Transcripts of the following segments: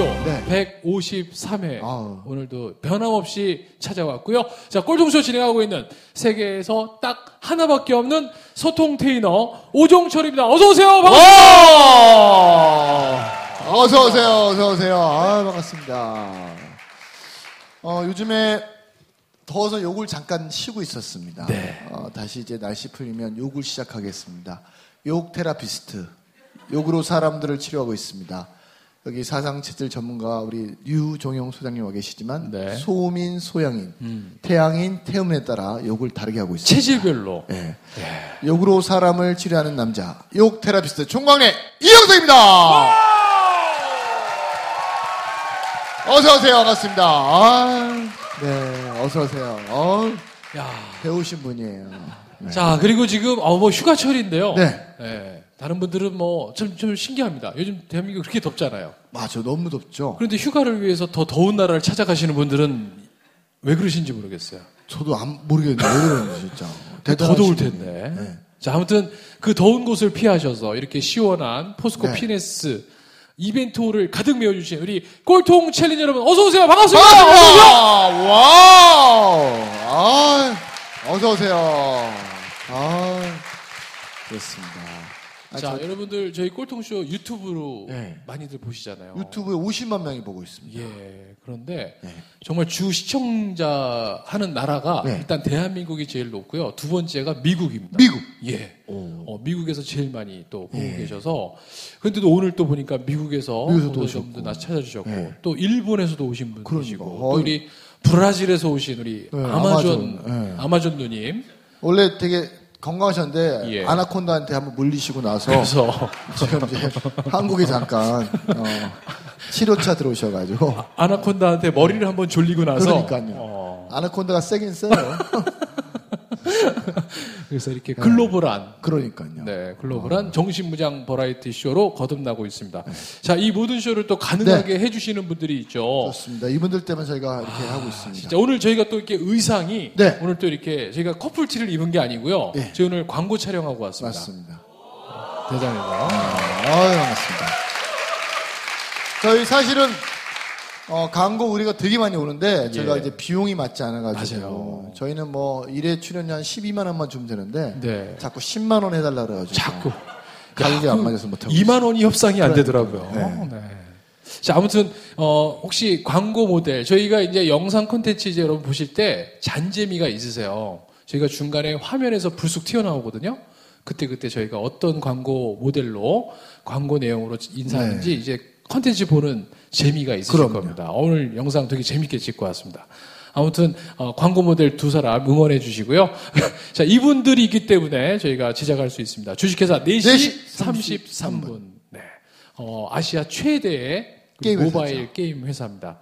쇼 네. 153회 아우. 오늘도 변함없이 찾아왔고요. 자 꼴통쇼 진행하고 있는 세계에서 딱 하나밖에 없는 소통 테이너 오종철입니다. 어서 오세요. 반갑습니다. 와! 어서 오세요, 어서 오세요. 아, 반갑습니다. 어, 요즘에 더워서 욕을 잠깐 쉬고 있었습니다. 네. 어, 다시 이제 날씨 풀리면 욕을 시작하겠습니다. 욕 테라피스트. 욕으로 사람들을 치료하고 있습니다. 여기 사상체질 전문가 우리 류종용 소장님 와 계시지만 네. 음. 소민, 소양인, 태양인, 태음에 따라 욕을 다르게 하고 있습니다. 체질별로 예. 욕으로 사람을 치료하는 남자, 욕 테라피스트 총광래 이영석입니다. 어서 오세요, 반갑습니다. 아, 네, 어서 오세요. 어, 야. 배우신 분이에요. 네. 자 그리고 지금 어, 뭐 휴가철인데요. 네. 예, 다른 분들은 뭐좀좀 신기합니다. 요즘 대한민국 그렇게 덥잖아요. 맞아, 너무 덥죠. 그런데 휴가를 위해서 더 더운 나라를 찾아가시는 분들은 왜 그러신지 모르겠어요. 저도 안 모르겠네요. 왜 그러는지 진짜. 더 더울. 텐데. 네. 자, 아무튼 그 더운 곳을 피하셔서 이렇게 시원한 포스코 네. 피네스 이벤트홀을 가득 메워주신 우리 꼴통 챌린저 여러분 어서 오세요. 반갑습니다. 반갑습니다. 와우. 아, 어서 오세요. 아, 그렇습니다. 아, 자, 저 여러분들 저희 꼴통쇼 유튜브로 네. 많이들 보시잖아요. 유튜브에 50만 명이 보고 있습니다. 예. 그런데 네. 정말 주 시청자 하는 나라가 네. 일단 대한민국이 제일 높고요. 두 번째가 미국입니다. 미국. 예. 오. 어, 미국에서 제일 많이 또 보고 예. 계셔서 그런데도 오늘 또 보니까 미국에서 미국에서도 여러분들 나 찾아주셨고 예. 또 일본에서도 오신 그러니까. 분이시고 또. 우리 브라질에서 오신 우리 네, 아마존 아마존. 예. 아마존 누님 원래 되게 건강하셨는데 예. 아나콘다한테 한번 물리시고 나서 그래서 지금 이제 한국에 잠깐 어, 치료차 들어오셔가지고 아 나콘다한테 머리를 한번 졸리고 나서 그러니까요. 어, 아나콘다가 세긴 세요. 그래서 이렇게 글로벌한 그러니까요. 네, 글로벌한 정신무장 버라이티 쇼로 거듭나고 있습니다. 자, 이 모든 쇼를 또 가능하게 해주시는 분들이 있죠. 좋습니다. 이분들 때문에 저희가 이렇게 하고 있습니다. 자, 오늘 저희가 또 이렇게 의상이 네. 오늘 또 이렇게 저희가 커플티를 입은 게 아니고요. 네. 저희 오늘 광고 촬영하고 왔습니다. 맞습니다. 대단해요. 아유, 반갑습니다. 저희 사실은 어, 광고 우리가 되게 많이 오는데 제가 예. 이제 비용이 맞지 않아가지고 맞아요. 저희는 뭐 일회 출연료 한 12만 원만 주면 되는데 네. 자꾸 10만 원 해달라 그래가지고 자꾸 가격이 야, 안그 맞아서 못하고 2만 원이 협상이 안 되더라고요. 네. 네. 자, 아무튼 어, 혹시 광고 모델 저희가 이제 영상 콘텐츠 이제 여러분 보실 때 잔재미가 있으세요. 저희가 중간에 화면에서 불쑥 튀어나오거든요. 그때 그때 저희가 어떤 광고 모델로 광고 내용으로 인사하는지 이제 컨텐츠 보는 재미가 있으실 네. 그럼요. 겁니다. 오늘 영상 되게 재밌게 찍고 왔습니다. 아무튼 어, 광고 모델 두 사람 응원해 주시고요. 자 이분들이 있기 때문에 저희가 제작할 수 있습니다. 주식회사 4시, 4시 33분. 네. 어, 아시아 최대의 그 게임 모바일 회사죠. 게임 회사입니다.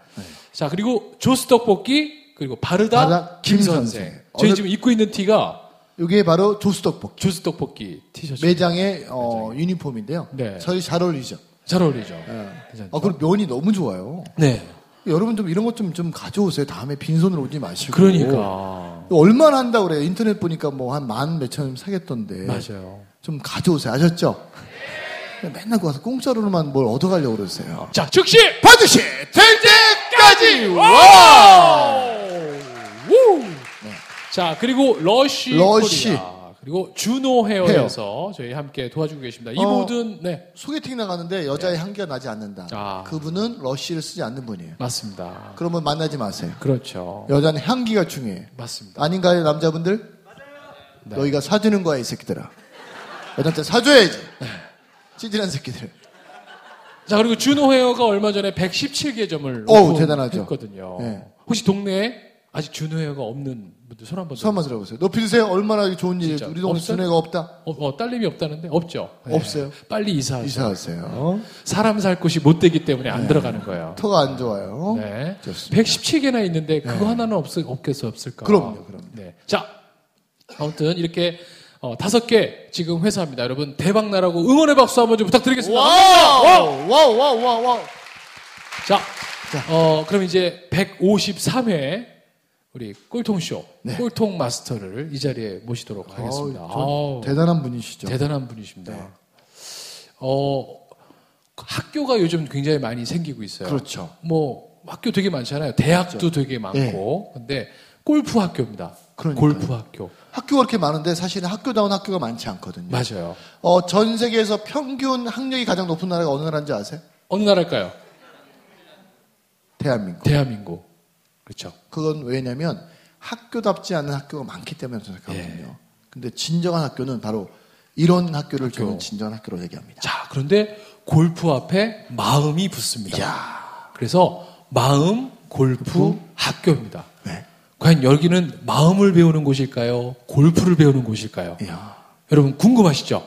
자 그리고 조스 떡볶이 그리고 바르다, 바르다 김김 선생. 선생. 저희 지금 입고 있는 티가 이게 바로 조스떡볶이 조스 떡볶이 티셔츠. 매장의 어, 유니폼인데요. 네. 저희 잘 어울리죠. 잘 어울리죠. 예. 괜찮죠? 아, 그리고 면이 너무 좋아요. 네. 여러분 좀 이런 것 좀 좀 가져오세요. 다음에 빈손으로 오지 마시고. 그러니까 얼마나 한다고 그래요? 인터넷 보니까 뭐 한 만 몇천 원 사겠던데. 맞아요. 좀 가져오세요. 아셨죠? 맨날 그 와서 공짜로만 뭘 얻어가려고 그러세요. 자 즉시 반드시 될 때까지! 우! 자 그리고 러쉬, 러쉬. 코리아 그리고 주노 헤어에서 저희 함께 도와주고 계십니다. 이 어. 모든 네 소개팅 나가는데 여자의 향기가 나지 않는다. 아. 그분은 러쉬를 쓰지 않는 분이에요. 맞습니다. 그러면 만나지 마세요. 그렇죠. 여자는 향기가 중요해. 맞습니다. 아닌가요, 남자분들? 네. 너희가 사주는 거야, 이 새끼들아. 여자한테 사줘야지. 찌질한 새끼들. 자 그리고 주노 헤어가 얼마 전에 117개 점을 어우, 대단하죠. 했거든요. 네. 혹시 동네에 아직 주노 헤어가 없는 분들 손 한번 손 한번 들어보세요. 높이 드세요. 얼마나 좋은 일이에요. 진짜. 우리 동네? 순애가 없다. 어, 어, 딸님이 없다는데 없죠. 네. 없어요. 빨리 이사하세요. 이사하세요. 사람 살 곳이 못 되기 때문에 안 들어가는 거예요. 터가 안 좋아요. 네. 좋습니다. 117개나 있는데 그거 하나는 없, 없겠어 없을까? 그럼요, 그럼요. 네. 자, 아무튼 이렇게 어, 다섯 개 지금 회사입니다. 여러분 대박 나라고 응원의 박수 한번 좀 부탁드리겠습니다. 와우! 와우, 와우, 와우, 와우. 자, 어, 그럼 이제 153회 우리 꼴통쇼 네. 꼴통 마스터를 이 자리에 모시도록 하겠습니다. 아우, 대단한 분이시죠. 대단한 분이십니다. 어, 학교가 요즘 굉장히 많이 생기고 있어요. 그렇죠. 뭐 학교 되게 많잖아요. 대학도 되게 많고. 근데 골프 학교입니다. 그러니까요. 골프 학교. 학교가 그렇게 많은데 사실은 학교다운 학교가 많지 않거든요. 맞아요. 어, 전 세계에서 평균 학력이 가장 높은 나라가 어느 나라인지 아세요? 어느 나라일까요? 대한민국. 대한민국. 그렇죠. 그건 왜냐면 학교답지 않은 학교가 많기 때문에 생각하거든요. 예. 근데 진정한 학교는 바로 이런 학교를 학교. 저는 진정한 학교로 얘기합니다. 자, 그런데 골프 앞에 마음이 붙습니다. 이야. 그래서 마음 골프 학교입니다. 네. 과연 여기는 마음을 배우는 곳일까요? 골프를 배우는 곳일까요? 이야. 여러분 궁금하시죠?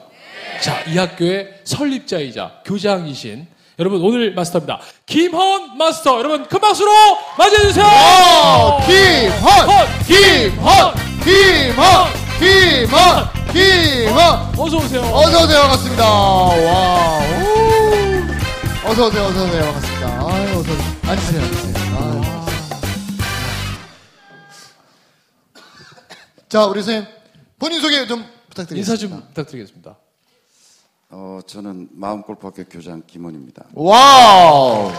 자, 이 학교의 설립자이자 교장이신 여러분 오늘 마스터입니다. 김헌 마스터. 여러분 큰 박수로 맞이해 주세요. 김헌! 김헌! 김헌! 김헌! 김헌! 어서 오세요. 어서 오세요. 반갑습니다. 와. 오. 어서 오세요. 어서 오세요. 반갑습니다. 아유, 어서 오세요. 앉으세요. 앉으세요. 아유. 자, 우리 선생님. 본인 소개 좀 부탁드리겠습니다. 인사 좀 부탁드리겠습니다. 어, 저는 마음골프학교 교장 김원입니다. 와우.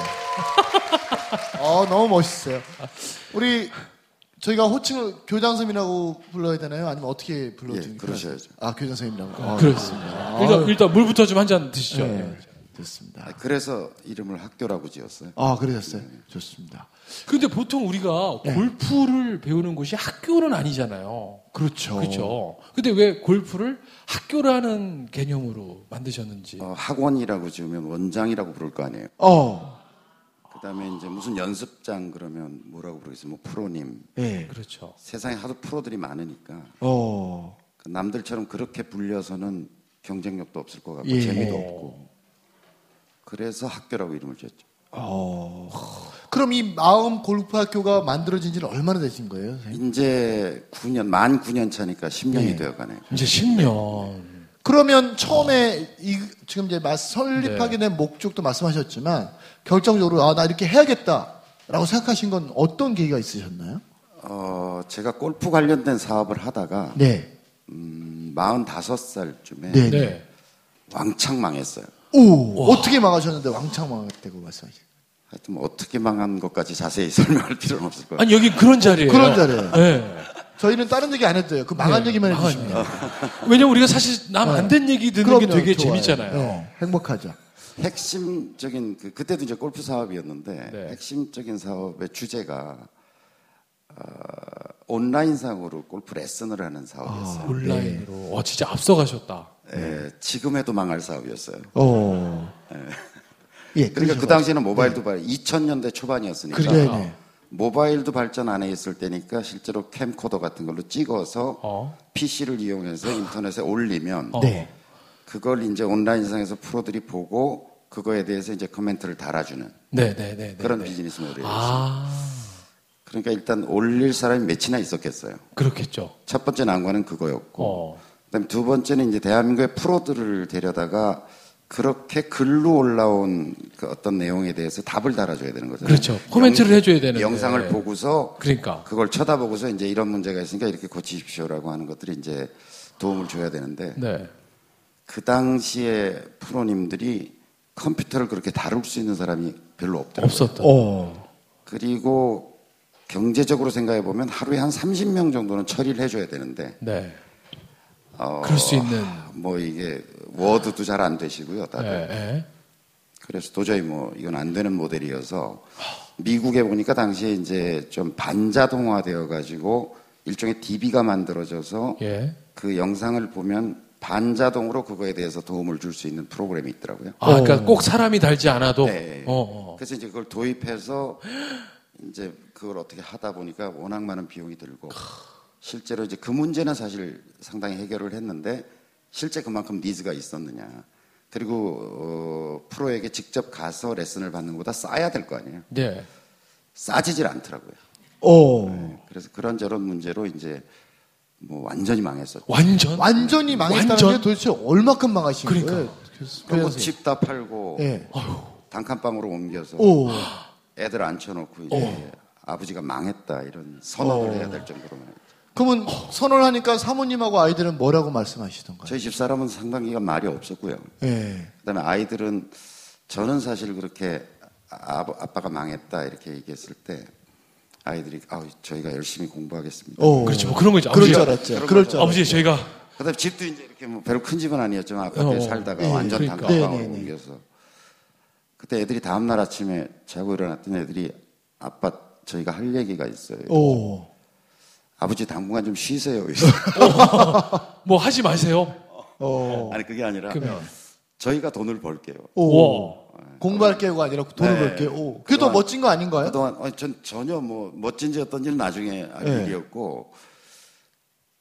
어, 너무 멋있어요. 우리 저희가 호칭을 교장 선생님이라고 불러야 되나요? 아니면 어떻게 불러드릴까요? 예, 그러셔야죠. 아, 교장 선생님이라고. 아, 그렇습니다. 일단, 일단 물부터 좀 한 잔 드시죠. 네, 좋습니다. 아, 그래서 이름을 학교라고 지었어요. 아, 그러셨어요. 좋습니다. 근데 보통 우리가 네. 골프를 배우는 곳이 학교는 아니잖아요. 그렇죠. 그렇죠. 근데 왜 골프를 학교라는 개념으로 만드셨는지. 어, 학원이라고 지으면 원장이라고 부를 거 아니에요. 어, 그다음에 이제 무슨 연습장 그러면 뭐라고 부르겠어요? 뭐 프로님. 예. 그렇죠. 세상에 하도 프로들이 많으니까 어, 그 남들처럼 그렇게 불려서는 경쟁력도 없을 것 같고 예. 재미도 없고. 그래서 학교라고 이름을 지었죠. 어. 그럼 이 마음 골프 학교가 만들어진 지는 얼마나 되신 거예요, 선생님? 이제 9년 만 9년 차니까 10년이 네. 되어 가네요. 이제 10년. 그러면 처음에 이, 지금 이제 마- 설립하게 네. 된 목적도 말씀하셨지만 결정적으로 아, 나 이렇게 해야겠다라고 생각하신 건 어떤 계기가 있으셨나요? 어, 제가 골프 관련된 사업을 하다가 네. 음, 45살쯤에 네. 네. 왕창 망했어요. 오, 어떻게 망하셨는데 왕창 망했다고 말씀하시죠? 하여튼 뭐 어떻게 망한 것까지 자세히 설명할 필요는 없을 거예요. 아니, 여기 그런 자리예요. 그런 자리예요. 네. 저희는 다른 얘기 안 해도 돼요. 그 망한 네, 얘기만 돼요. 왜냐면 우리가 사실 남 안 된 얘기 듣는 게 그럼요, 되게 좋아요. 재밌잖아요. 네, 행복하죠. 핵심적인 그 그때도 이제 골프 사업이었는데 네. 핵심적인 사업의 주제가 어, 온라인상으로 골프 레슨을 하는 사업이었어요. 온라인으로. 와, 진짜 앞서가셨다. 예, 지금 해도 망할 사업이었어요. 어. 예, 그러니까 그 당시에는 모바일도 발 2000년대 초반이었으니까 그래, 네. 모바일도 발전 안해 있을 때니까 실제로 캠코더 같은 걸로 찍어서 어. PC를 이용해서 인터넷에 올리면 어. 네. 그걸 이제 온라인상에서 프로들이 보고 그거에 대해서 이제 코멘트를 달아주는 네, 네, 네. 네, 그런 네. 비즈니스 모델이었어요. 아, 그러니까 일단 올릴 사람이 몇이나 있었겠어요. 그렇겠죠. 첫 번째 난관은 그거였고, 어. 그다음에 두 번째는 이제 대한민국의 프로들을 데려다가 그렇게 글로 올라온 그 어떤 내용에 대해서 답을 달아줘야 되는 거잖아요. 그렇죠. 코멘트를 해줘야 되는데. 영상을 보고서 그러니까. 그걸 쳐다보고서 이제 이런 문제가 있으니까 이렇게 고치십시오라고 하는 것들이 이제 도움을 줘야 되는데 네. 그 당시에 프로님들이 컴퓨터를 그렇게 다룰 수 있는 사람이 별로 없더라고요. 없었다. 어. 그리고 경제적으로 생각해 보면 하루에 한 30명 정도는 처리를 해줘야 되는데 네. 어, 그럴 수 있는. 뭐 이게 워드도 잘 안 되시고요, 네. 다들. 네. 그래서 도저히 뭐 이건 안 되는 모델이어서 미국에 보니까 당시에 이제 좀 반자동화되어 가지고 일종의 DB가 만들어져서 예. 그 영상을 보면 반자동으로 그거에 대해서 도움을 줄 수 있는 프로그램이 있더라고요. 아, 그러니까 꼭 사람이 달지 않아도. 네. 어, 어. 그래서 이제 그걸 도입해서 이제 그걸 어떻게 하다 보니까 워낙 많은 비용이 들고 실제로 이제 그 문제는 사실 상당히 해결을 했는데 실제 그만큼 니즈가 있었느냐. 그리고 어, 프로에게 직접 가서 레슨을 받는 것보다 싸야 될 거 아니에요. 네. 싸지질 않더라고요. 어. 그래서 그런저런 문제로 이제 뭐 완전히 망했었죠. 완전 완전히 망했다는 완전? 게 도대체 얼마큼 망하신 그러니까. 거예요? 교수- 그리고 교수 선생님. 집다 팔고 예. 단칸방으로 옮겨서 오. 애들 앉혀놓고 이제 아버지가 망했다 이런 선언을 해야 될 정도로 망했죠. 그러면 선언을 하니까 사모님하고 아이들은 뭐라고 말씀하시던가요? 저희 집사람은 상당 기간 말이 없었고요. 예. 그다음에 아이들은 저는 사실 그렇게 아, 아빠가 망했다 이렇게 얘기했을 때 아이들이 아 저희가 열심히 공부하겠습니다. 오. 그렇지 뭐 그런 거죠. 그럴 줄 알았죠. 그럴 줄. 아버지 저희가 그다음에 집도 이제 이렇게 뭐 별로 큰 집은 아니었지만 아파트에 어, 살다가 네, 완전 그러니까. 단칸방으로 네, 네, 네. 옮겨서 그때 애들이 다음 날 아침에 자고 일어났더니 애들이 아빠 저희가 할 얘기가 있어요. 오. 아버지 당분간 좀 쉬세요. 뭐 하지 마세요. 어. 아니 그게 아니라 그러면 저희가 돈을 벌게요. 오. 와. 공부할 게가 아니라 돈을 네. 벌게. 오. 그게 더 멋진 거 아닌가요? 그동안 어, 전 전혀 뭐 멋진지 어떤지는 나중에 알 네. 일이었고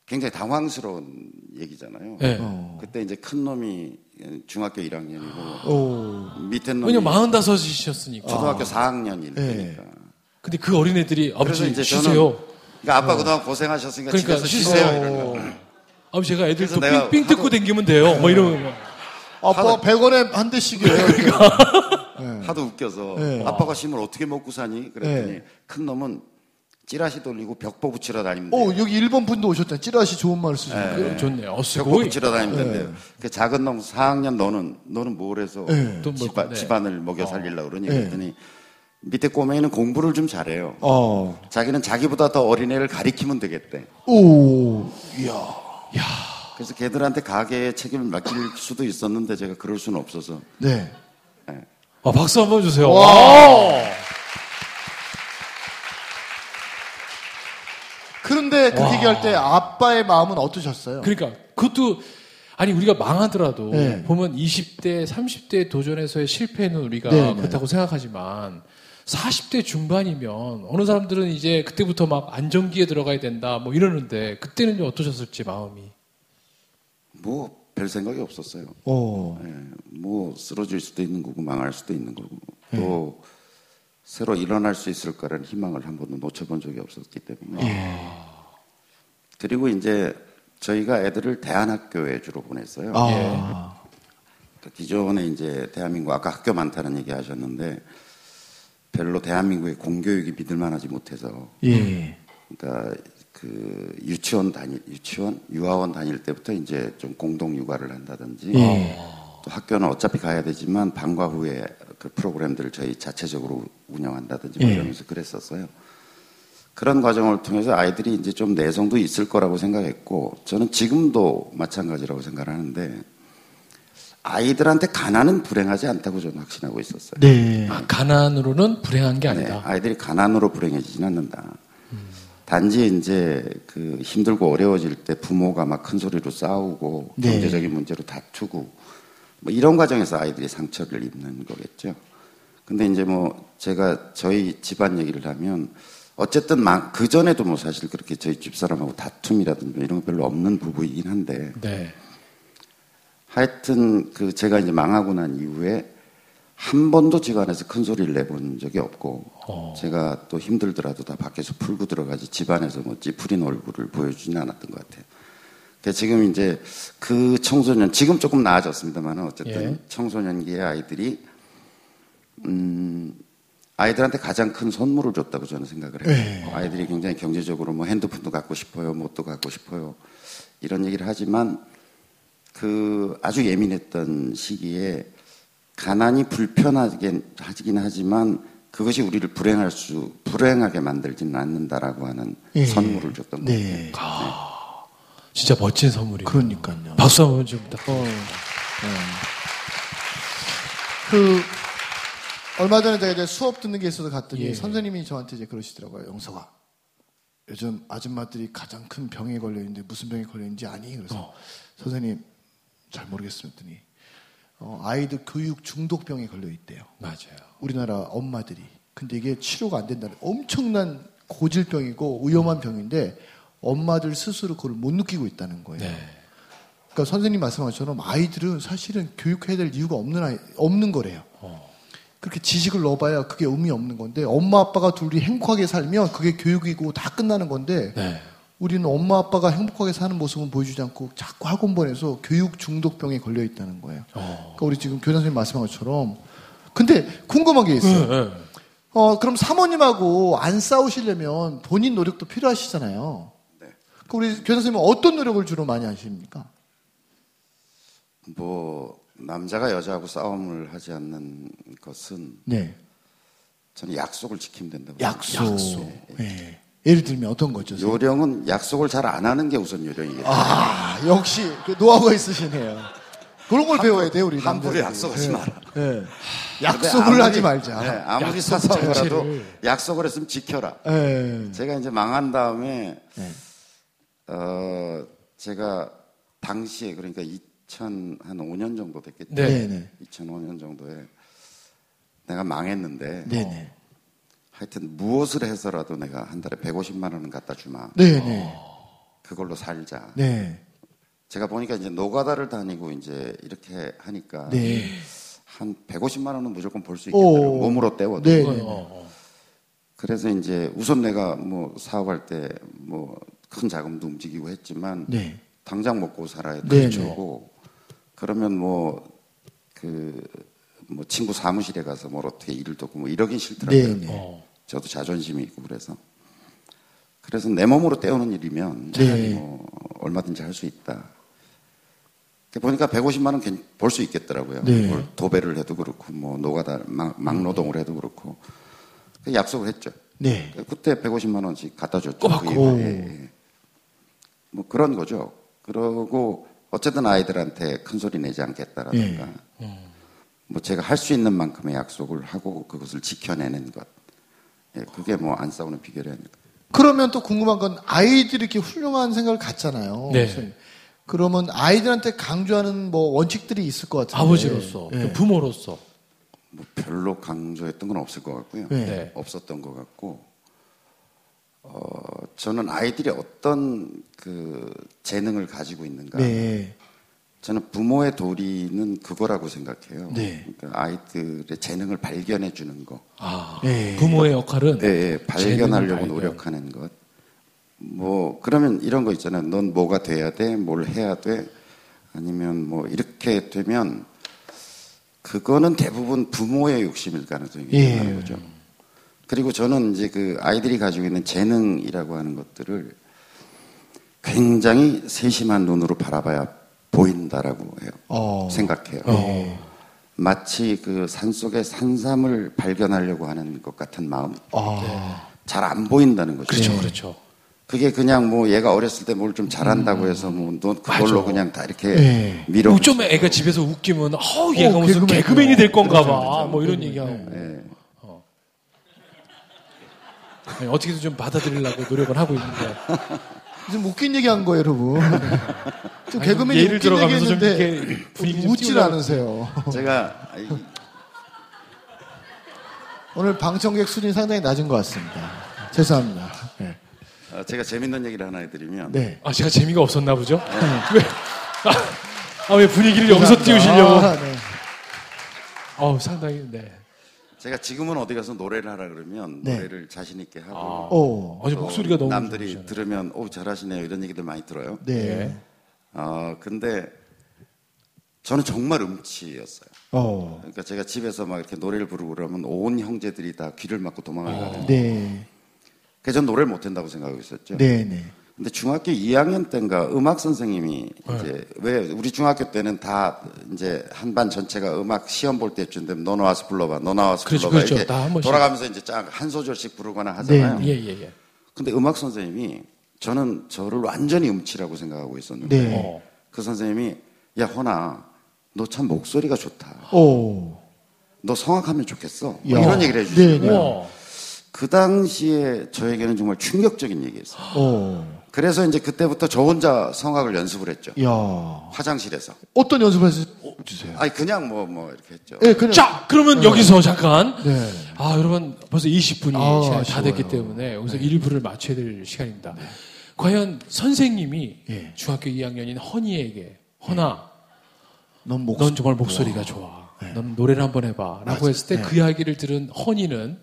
굉장히 당황스러운 얘기잖아요. 네. 어. 그때 이제 큰 놈이 중학교 1학년이고 오. 밑에 놈이 왜냐면 마흔다섯이셨으니까. 초등학교 4학년일 네. 때니까. 근데 그 어린애들이 그래서 아버지 이제 쉬세요. 그러니까 아빠 그동안 고생하셨으니까 그러니까 집에서 쉬세요. 이러는 거야. 아버지 제가 애들 또 삥, 삥 뜯고 다니면 돼요. 뭐 이러면 막. 아빠 100원에 한 대씩이에요. 하도 웃겨서 네. 아빠가 심을 어떻게 먹고 사니? 그랬더니 네. 큰 놈은 찌라시 돌리고 벽보 붙이러 돼요. 오, 여기 일본 분도 오셨다. 찌라시 좋은 말을 쓰시네. 그럼 좋네요. 어, 벽보 붙이러 다니면 된대요. 그 작은 놈 4학년 너는 너는 뭘 해서 네. 돈 집안, 네. 집안을 먹여 살리려고 그러니 네. 그랬더니 밑에 꼬맹이는 공부를 좀 잘해요. 어. 자기는 자기보다 더 어린애를 가리키면 되겠대. 오. 이야. 그래서 걔들한테 가게에 책임을 맡길 수도 있었는데 제가 그럴 수는 없어서 네. 아, 박수 한번 주세요. 와. 그 런데 그 얘기할 때 아빠의 마음은 어떠셨어요? 그러니까 그것도 아니 우리가 망하더라도 네. 보면 20대, 30대 도전에서의 실패는 우리가 네, 네. 그렇다고 생각하지만 40대 중반이면 어느 사람들은 이제 그때부터 막 안정기에 들어가야 된다 뭐 이러는데 그때는 어떠셨을지 마음이. 뭐 별 생각이 없었어요. 오. 예, 뭐 쓰러질 수도 있는 거고 망할 수도 있는 거고 네. 또 새로 일어날 수 있을 거라는 희망을 한 번도 놓쳐본 적이 없었기 때문에 예. 그리고 이제 저희가 애들을 대안학교에 주로 보냈어요. 아. 그러니까 기존에 이제 대한민국 아까 학교 많다는 얘기 하셨는데 별로 대한민국의 공교육이 믿을 만하지 못해서 예. 그러니까 그 유치원 다닐 유치원 유아원 다닐 때부터 이제 좀 공동 육아를 한다든지 예. 또 학교는 어차피 가야 되지만 방과 후에 그 프로그램들을 저희 자체적으로 운영한다든지 뭐 예. 이러면서 그랬었어요. 그런 과정을 통해서 아이들이 이제 좀 내성도 있을 거라고 생각했고 저는 지금도 마찬가지라고 생각을 하는데 아이들한테 가난은 불행하지 않다고 저는 확신하고 있었어요. 네. 아, 가난으로는 불행한 게 네, 아니다. 아이들이 가난으로 불행해지지는 않는다. 단지 이제 그 힘들고 어려워질 때 부모가 막 큰 소리로 싸우고 네. 경제적인 문제로 다투고 뭐 이런 과정에서 아이들이 상처를 입는 거겠죠. 근데 이제 뭐 제가 저희 집안 얘기를 하면 어쨌든 그 전에도 뭐 사실 그렇게 저희 집 사람하고 다툼이라든지 뭐 이런 거 별로 없는 부부이긴 한데 네. 하여튼 그 제가 이제 망하고 난 이후에 한 번도 집안에서 큰 소리를 내본 적이 없고 어. 제가 또 힘들더라도 다 밖에서 풀고 들어가지 집 안에서 뭐 찌푸린 얼굴을 보여주지는 않았던 것 같아요. 그러니까 지금 이제 그 청소년 지금 조금 나아졌습니다만 어쨌든 예. 청소년기의 아이들이 음 아이들한테 가장 큰 선물을 줬다고 저는 생각을 해요. 예. 아이들이 굉장히 경제적으로 뭐 핸드폰도 갖고 싶어요, 뭣도 갖고 싶어요 이런 얘기를 하지만 그 아주 예민했던 시기에 가난이 불편하게 하긴 하지만 그것이 우리를 불행할 수 불행하게 만들지는 않는다라고 하는 예. 선물을 줬던 거예요. 네. 진짜 멋진 선물이에요. 그러니까요. 박수 한번 좀 부탁. 어. 그 얼마 전에 제가 이제 수업 듣는 게 있어서 갔더니 예. 선생님이 저한테 이제 그러시더라고요. 영석아, 요즘 아줌마들이 가장 큰 병에 걸려 있는데 무슨 병에 걸려 있는지 아니? 그래서 어. 선생님 잘 모르겠습니다. 했더니 어, 아이들 교육 중독병에 걸려 있대요. 맞아요. 우리나라 엄마들이. 근데 이게 치료가 안 된다는 엄청난 고질병이고 위험한 병인데 엄마들 스스로 그걸 못 느끼고 있다는 거예요. 네. 그러니까 선생님 말씀하신 것처럼 아이들은 사실은 교육해야 될 이유가 없는 아이, 없는 거래요. 어. 그렇게 지식을 넣어봐야 그게 의미 없는 건데 엄마 아빠가 둘이 행복하게 살면 그게 교육이고 다 끝나는 건데 네. 우리는 엄마 아빠가 행복하게 사는 모습은 보여주지 않고 자꾸 학원 보내서 교육 중독병에 걸려 있다는 거예요. 그러니까 우리 지금 교장 선생님 말씀한 것처럼 근데 궁금한 게 있어요. 네, 네. 어, 그럼 사모님하고 안 싸우시려면 본인 노력도 필요하시잖아요. 네. 그 우리 교장 선생님은 어떤 노력을 주로 많이 하십니까? 뭐 남자가 여자하고 싸움을 하지 않는 것은 네. 저는 약속을 지키면 된다고 약속. 약속. 네. 예를 들면 어떤 거죠? 선생님? 요령은 약속을 잘 안 하는 게 우선 요령이겠죠. 아, 역시 그 노하우가 있으시네요. 그런 걸 함부로, 배워야 돼요, 우리 함부로 남자들이. 약속하지 네. 마라. 네. 약속을 아무리, 하지 말자. 네, 아무리 약속 사사오라도 약속을 했으면 지켜라. 제가 이제 망한 다음에 어, 제가 당시에 그러니까 2005년 정도 됐겠죠. 네. 네네. 2005년 정도에 내가 망했는데 네네. 하여튼 무엇을 해서라도 내가 한 달에 150만 원은 갖다 주마. 네네. 그걸로 살자. 네. 제가 보니까 이제 노가다를 다니고 이제 이렇게 하니까 네. 한 150만 원은 무조건 볼 수 있겠다는 몸으로 때워도. 네. 그래서 이제 우선 내가 뭐 사업할 때 뭐 큰 자금도 움직이고 했지만 네. 당장 먹고 살아야 되고 그러면 뭐 그 뭐 친구 사무실에 가서 뭘 어떻게 일을 돕고 뭐 이러긴 싫더라고요. 네, 네. 어. 저도 자존심이 있고 그래서 그래서 내 몸으로 때우는 일이면 네. 뭐 얼마든지 할 수 있다. 보니까 150만 원 벌 수 있겠더라고요. 네. 뭘 도배를 해도 그렇고 뭐 노가다 막, 막노동을 해도 그렇고 그 약속을 했죠. 네. 그때 150만 원씩 갖다 줬죠. 꼬박꼬박. 그 이후에. 예, 예. 뭐 그런 거죠. 그러고 어쨌든 아이들한테 큰 소리 내지 않겠다라든가 예. 뭐 제가 할 수 있는 만큼의 약속을 하고 그것을 지켜내는 것. 예, 그게 뭐 안 싸우는 비결이 아닐까. 그러면 또 궁금한 건 아이들이 이렇게 훌륭한 생각을 갖잖아요. 네. 그러면 아이들한테 강조하는 뭐 원칙들이 있을 것 같은데. 아버지로서, 예. 또 부모로서. 뭐 별로 강조했던 건 없을 것 같고요. 네. 네. 없었던 것 같고, 어, 저는 아이들이 어떤 그 재능을 가지고 있는가. 네. 저는 부모의 도리는 그거라고 생각해요. 네. 그러니까 아이들의 재능을 발견해 주는 거. 아, 네. 부모의 역할은 네, 예, 발견하려고 발견. 노력하는 것. 뭐 그러면 이런 거 있잖아요. 넌 뭐가 돼야 돼? 뭘 해야 돼? 아니면 뭐 이렇게 되면 그거는 대부분 부모의 욕심일 가능성이 예. 많은 거죠. 그리고 저는 이제 그 아이들이 가지고 있는 재능이라고 하는 것들을 굉장히 세심한 눈으로 바라봐야 보인다라고 해요. 어. 생각해요. 네. 마치 그 산속의 산삼을 발견하려고 하는 것 같은 마음. 아. 잘안 보인다는 거죠. 그렇죠, 그렇죠. 그게 그냥 뭐 얘가 어렸을 때 뭘 좀 잘한다고 해서 뭐너 그걸로 맞아. 그냥 다 이렇게 네. 밀어. 뭐좀 애가 집에서 웃기면 어 얘가 어, 무슨 개그맨. 개그맨이 될 건가 봐. 그렇죠, 뭐 이런 얘기하고. 예. 아니, 어떻게든 좀 받아들이려고 노력을 하고 있는데. 지금 웃긴 얘기 한 거예요, 여러분. 좀 개그맨이 예를 웃긴 들어가면서 좀 얘기 했는데 이렇게 분위기 좀 웃질. 않으세요. 제가 이- 오늘 방청객 수준이 상당히 낮은 것 같습니다. 죄송합니다. 네. 어, 제가 재밌는 얘기를 하나 해드리면 네. 아 제가 재미가 없었나 보죠? 왜? 아, 왜 분위기를 여기서 띄우시려고? 아, 네. 어우 상당히 네. 제가 지금은 어디 가서 노래를 하라 그러면 네. 노래를 자신 있게 하고 오. 어제 또 목소리가 너무 남들이 좋으시잖아요. 들으면 오 잘하시네요 이런 얘기들 많이 들어요. 네. 예. 어, 근데 저는 정말 음치였어요. 어. 그러니까 제가 집에서 막 이렇게 노래를 부르고 그러면 온 형제들이 다 귀를 막고 도망을 가요. 네. 그래서 전 노래를 못 한다고 생각하고 있었죠. 네, 네. 근데 중학교 2학년 때인가 음악 선생님이 이제 왜 우리 중학교 때는 다 이제 한 반 전체가 음악 시험 볼 때쯤 되면 너 나와서 불러봐, 너 나와서 그렇죠, 불러봐 그렇죠. 이렇게. 돌아가면서 이제 쫙 한 소절씩 부르거나 하잖아요. 네. 예 예 예. 근데 음악 선생님이 저는 저를 완전히 음치라고 생각하고 있었는데 네. 어. 그 선생님이 야 허나 너 참 목소리가 좋다. 오. 너 성악하면 좋겠어. 뭐 야. 이런 얘기를 해주시는 네, 네. 그 당시에 저에게는 정말 충격적인 얘기였어요. 오. 그래서 이제 그때부터 저 혼자 성악을 연습을 했죠. 야. 화장실에서. 어떤 연습을 해주- 주세요? 아니 그냥 뭐 뭐 이렇게 했죠. 네, 그냥. 자 그러면 여기서 잠깐. 네. 아 여러분 벌써 20분이 아, 다 아쉬워요. 됐기 때문에 여기서 일부를 맞춰야 될 시간입니다. 과연 선생님이 예. 중학교 2학년인 허니에게 허나 넌 목, 넌 정말 목소리가 좋아. 넌 노래를 한번 해봐. 라고 했을 때 그 이야기를 들은 허니는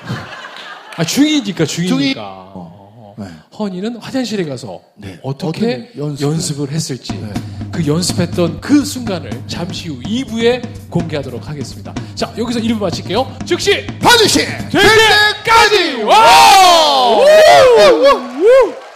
아, 중이니까 중이니까. 어, 어. 네. 허니는 화장실에 가서 네. 어떻게 연습을. 연습 을 했을지 네. 그 연습했던 그 순간을 잠시 후 2부에 공개하도록 하겠습니다. 자, 여기서 1부 마칠게요. 즉시 반드시 될 때까지! 와! 우! 우!